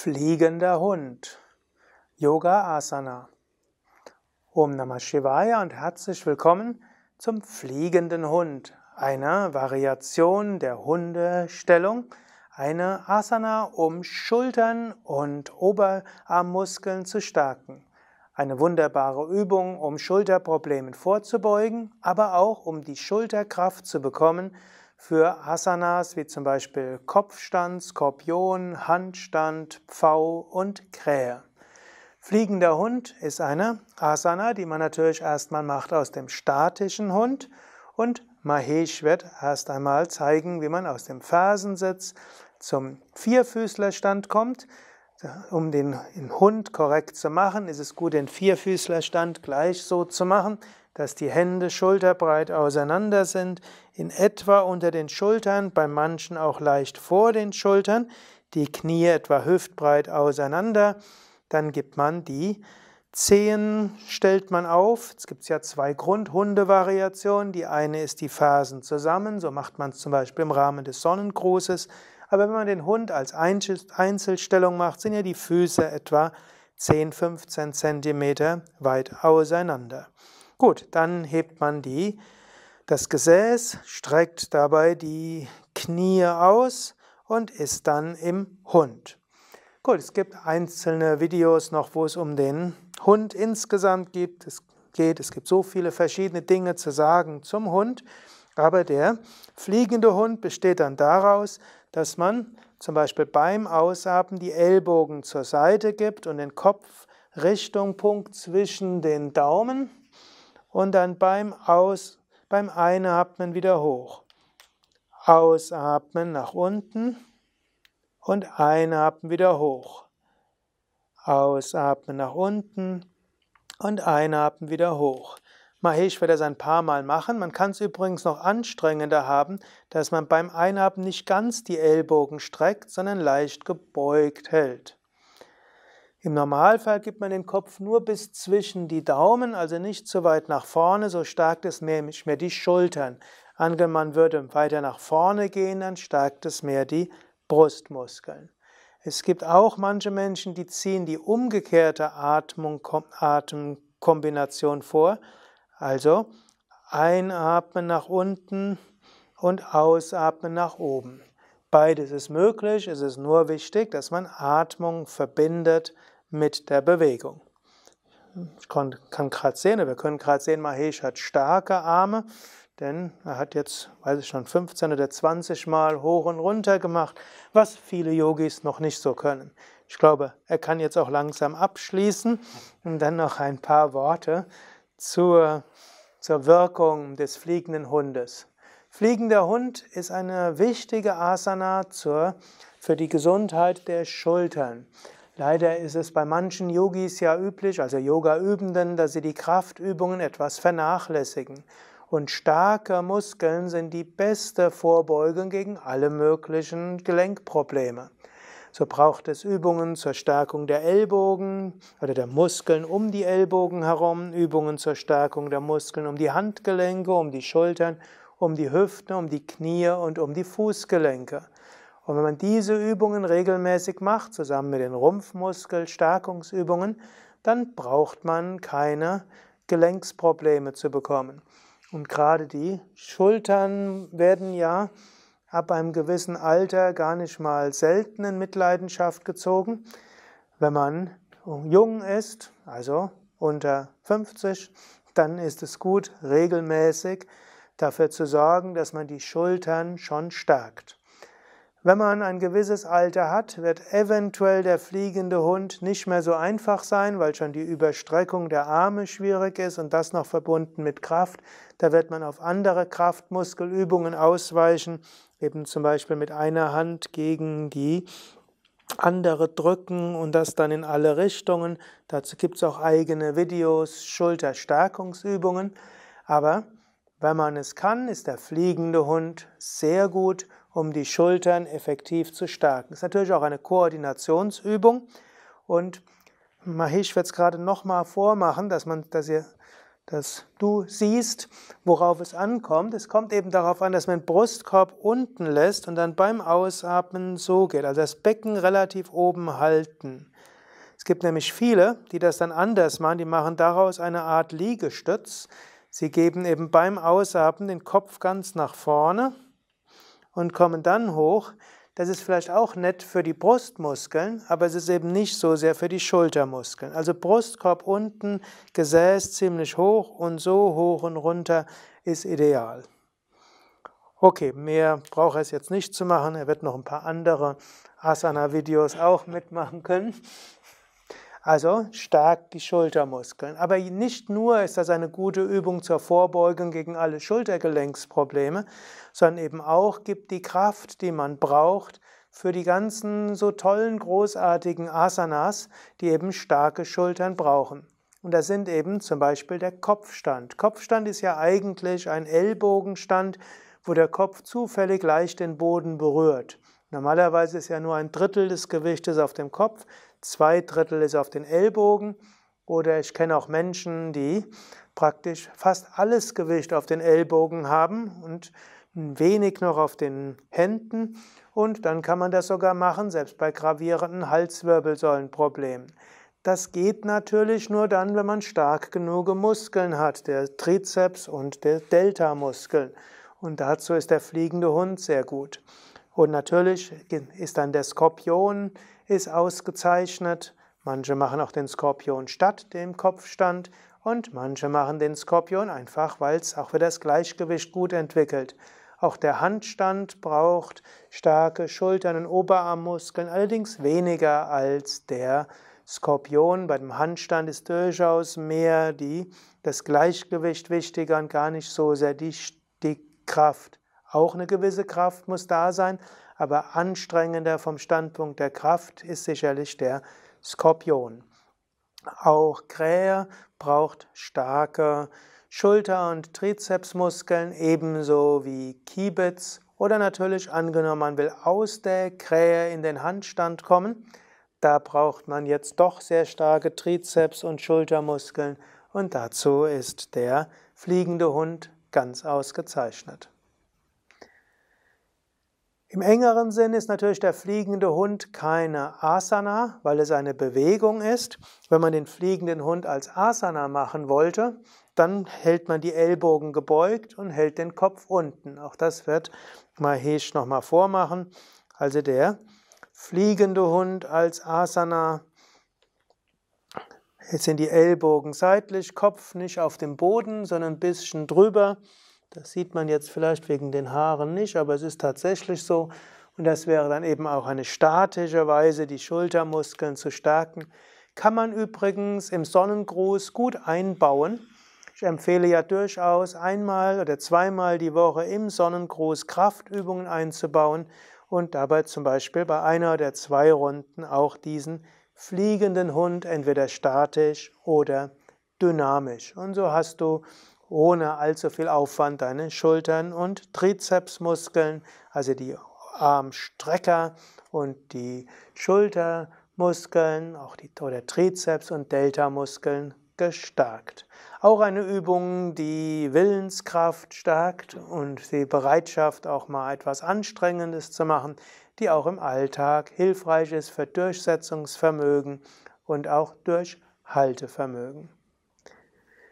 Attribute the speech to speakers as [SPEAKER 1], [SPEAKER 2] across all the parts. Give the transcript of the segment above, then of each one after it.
[SPEAKER 1] Fliegender Hund. Yoga Asana. Om Namah Shivaya und herzlich willkommen zum Fliegenden Hund, einer Variation der Hundestellung, eine Asana, um Schultern und Oberarmmuskeln zu stärken. Eine wunderbare Übung, um Schulterproblemen vorzubeugen, aber auch um die Schulterkraft zu bekommen, für Asanas wie zum Beispiel Kopfstand, Skorpion, Handstand, Pfau und Krähe. Fliegender Hund ist eine Asana, die man natürlich erstmal macht aus dem statischen Hund und Mahesh wird erst einmal zeigen, wie man aus dem Fersensitz zum Vierfüßlerstand kommt. Um den Hund korrekt zu machen, ist es gut, den Vierfüßlerstand gleich so zu machen, dass die Hände schulterbreit auseinander sind, in etwa unter den Schultern, bei manchen auch leicht vor den Schultern, die Knie etwa hüftbreit auseinander. Dann gibt man die Zehen, stellt man auf. Es gibt ja zwei Grundhundevariationen. Die eine ist die Fersen zusammen, so macht man es zum Beispiel im Rahmen des Sonnengrußes. Aber wenn man den Hund als Einzelstellung macht, sind ja die Füße etwa 10, 15 Zentimeter weit auseinander. Gut, dann hebt man die, das Gesäß, streckt dabei die Knie aus und ist dann im Hund. Gut, es gibt einzelne Videos noch, wo es um den Hund insgesamt geht. Es geht. Es gibt so viele verschiedene Dinge zu sagen zum Hund. Aber der fliegende Hund besteht dann daraus, dass man zum Beispiel beim Ausatmen die Ellbogen zur Seite gibt und den Kopf Richtung Punkt zwischen den Daumen und dann beim Aus, beim Einatmen wieder hoch. Ausatmen nach unten und einatmen wieder hoch. Ausatmen nach unten und einatmen wieder hoch. Mahesh wird das ein paar Mal machen. Man kann es übrigens noch anstrengender haben, dass man beim Einatmen nicht ganz die Ellbogen streckt, sondern leicht gebeugt hält. Im Normalfall gibt man den Kopf nur bis zwischen die Daumen, also nicht zu weit nach vorne, so stärkt es mehr, mehr die Schultern. Angenommen, man würde weiter nach vorne gehen, dann stärkt es mehr die Brustmuskeln. Es gibt auch manche Menschen, die ziehen die umgekehrte Atmung, Atemkombination vor. Also einatmen nach unten und ausatmen nach oben. Beides ist möglich, es ist nur wichtig, dass man Atmung verbindet mit der Bewegung. Ich kann gerade sehen, wir können gerade sehen, Mahesh hat starke Arme, denn er hat jetzt, weiß ich schon, 15 oder 20 Mal hoch und runter gemacht, was viele Yogis noch nicht so können. Ich glaube, er kann jetzt auch langsam abschließen und dann noch ein paar Worte zur, zur Wirkung des fliegenden Hundes. Fliegender Hund ist eine wichtige Asana zur, für die Gesundheit der Schultern. Leider ist es bei manchen Yogis ja üblich, also Yoga-Übenden, dass sie die Kraftübungen etwas vernachlässigen. Und starke Muskeln sind die beste Vorbeugung gegen alle möglichen Gelenkprobleme. So braucht es Übungen zur Stärkung der Ellbogen oder der Muskeln um die Ellbogen herum, Übungen zur Stärkung der Muskeln um die Handgelenke, um die Schultern um die Hüften, um die Knie und um die Fußgelenke. Und wenn man diese Übungen regelmäßig macht, zusammen mit den Rumpfmuskelstärkungsübungen, dann braucht man keine Gelenksprobleme zu bekommen. Und gerade die Schultern werden ja ab einem gewissen Alter gar nicht mal selten in Mitleidenschaft gezogen. Wenn man jung ist, also unter 50, dann ist es gut, regelmäßig dafür zu sorgen, dass man die Schultern schon stärkt. Wenn man ein gewisses Alter hat, wird eventuell der fliegende Hund nicht mehr so einfach sein, weil schon die Überstreckung der Arme schwierig ist und das noch verbunden mit Kraft. Da wird man auf andere Kraftmuskelübungen ausweichen, eben zum Beispiel mit einer Hand gegen die andere drücken und das dann in alle Richtungen. Dazu gibt es auch eigene Videos, Schulterstärkungsübungen. Aber wenn man es kann, ist der fliegende Hund sehr gut, um die Schultern effektiv zu stärken. Ist natürlich auch eine Koordinationsübung und Mahesh wird es gerade nochmal vormachen, dass, man, dass ihr dass du siehst, worauf es ankommt. Es kommt eben darauf an, dass man den Brustkorb unten lässt und dann beim Ausatmen so geht. Also das Becken relativ oben halten. Es gibt nämlich viele, die das dann anders machen. Die machen daraus eine Art Liegestütz. Sie geben eben beim Ausatmen den Kopf ganz nach vorne und kommen dann hoch. Das ist vielleicht auch nett für die Brustmuskeln, aber es ist eben nicht so sehr für die Schultermuskeln. Also Brustkorb unten, Gesäß ziemlich hoch und so hoch und runter ist ideal. Okay, mehr braucht er es jetzt nicht zu machen. Er wird noch ein paar andere Asana-Videos auch mitmachen können. Also stärkt die Schultermuskeln. Aber nicht nur ist das eine gute Übung zur Vorbeugung gegen alle Schultergelenksprobleme, sondern eben auch gibt die Kraft, die man braucht für die ganzen so tollen, großartigen Asanas, die eben starke Schultern brauchen. Und das sind eben zum Beispiel der Kopfstand. Kopfstand ist ja eigentlich ein Ellbogenstand, wo der Kopf zufällig leicht den Boden berührt. Normalerweise ist ja nur ein Drittel des Gewichtes auf dem Kopf, zwei Drittel ist auf den Ellbogen. Oder ich kenne auch Menschen, die praktisch fast alles Gewicht auf den Ellbogen haben und ein wenig noch auf den Händen. Und dann kann man das sogar machen, selbst bei gravierenden Halswirbelsäulenproblemen. Das geht natürlich nur dann, wenn man stark genug Muskeln hat, der Trizeps und der Delta-Muskeln. Und dazu ist der fliegende Hund sehr gut. Und natürlich ist dann der Skorpion ist ausgezeichnet. Manche machen auch den Skorpion statt dem Kopfstand und manche machen den Skorpion einfach, weil es auch für das Gleichgewicht gut entwickelt. Auch der Handstand braucht starke Schultern und Oberarmmuskeln, allerdings weniger als der Skorpion. Bei dem Handstand ist durchaus mehr die, das Gleichgewicht wichtiger und gar nicht so sehr die, die Kraft. Auch eine gewisse Kraft muss da sein, aber anstrengender vom Standpunkt der Kraft ist sicherlich der Skorpion. Auch Krähe braucht starke Schulter- und Trizepsmuskeln, ebenso wie Kiebitz. Oder natürlich angenommen, man will aus der Krähe in den Handstand kommen. Da braucht man jetzt doch sehr starke Trizeps- und Schultermuskeln und dazu ist der fliegende Hund ganz ausgezeichnet. Im engeren Sinn ist natürlich der fliegende Hund keine Asana, weil es eine Bewegung ist. Wenn man den fliegenden Hund als Asana machen wollte, dann hält man die Ellbogen gebeugt und hält den Kopf unten. Auch das wird Mahesh nochmal vormachen. Also der fliegende Hund als Asana. Jetzt sind die Ellbogen seitlich, Kopf nicht auf dem Boden, sondern ein bisschen drüber. Das sieht man jetzt vielleicht wegen den Haaren nicht, aber es ist tatsächlich so. Und das wäre dann eben auch eine statische Weise, die Schultermuskeln zu stärken. Kann man übrigens im Sonnengruß gut einbauen. Ich empfehle ja durchaus einmal oder zweimal die Woche im Sonnengruß Kraftübungen einzubauen und dabei zum Beispiel bei einer oder zwei Runden auch diesen fliegenden Hund entweder statisch oder dynamisch. Und so hast du ohne allzu viel Aufwand deine Schultern und Trizepsmuskeln, also die Armstrecker und die Schultermuskeln, auch die oder Trizeps und Deltamuskeln gestärkt. Auch eine Übung, die Willenskraft stärkt und die Bereitschaft, auch mal etwas Anstrengendes zu machen, die auch im Alltag hilfreich ist für Durchsetzungsvermögen und auch Durchhaltevermögen.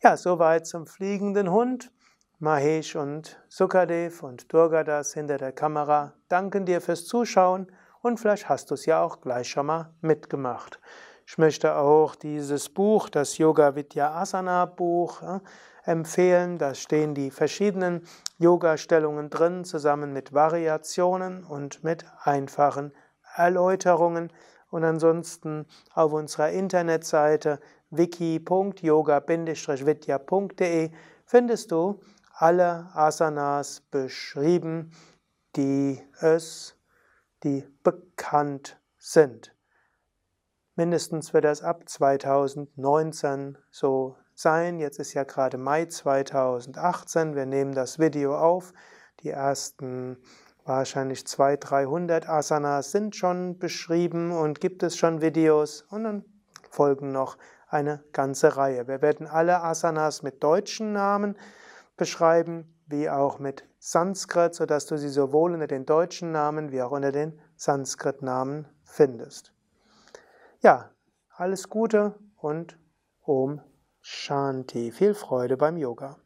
[SPEAKER 1] Ja, soweit zum fliegenden Hund. Mahesh und Sukadev und Durgadas hinter der Kamera danken dir fürs Zuschauen und vielleicht hast du es ja auch gleich schon mal mitgemacht. Ich möchte auch dieses Buch, das Yoga Vidya Asana Buch, empfehlen. Da stehen die verschiedenen Yoga-Stellungen drin, zusammen mit Variationen und mit einfachen Erläuterungen. Und ansonsten auf unserer Internetseite wiki.yoga-vidya.de findest du alle Asanas beschrieben, die es, die bekannt sind. Mindestens wird das ab 2019 so sein. Jetzt ist ja gerade Mai 2018. Wir nehmen das Video auf. Die ersten wahrscheinlich 200, 300 Asanas sind schon beschrieben und gibt es schon Videos und dann folgen noch eine ganze Reihe. Wir werden alle Asanas mit deutschen Namen beschreiben, wie auch mit Sanskrit, sodass du sie sowohl unter den deutschen Namen wie auch unter den Sanskrit-Namen findest. Ja, alles Gute und Om Shanti. Viel Freude beim Yoga.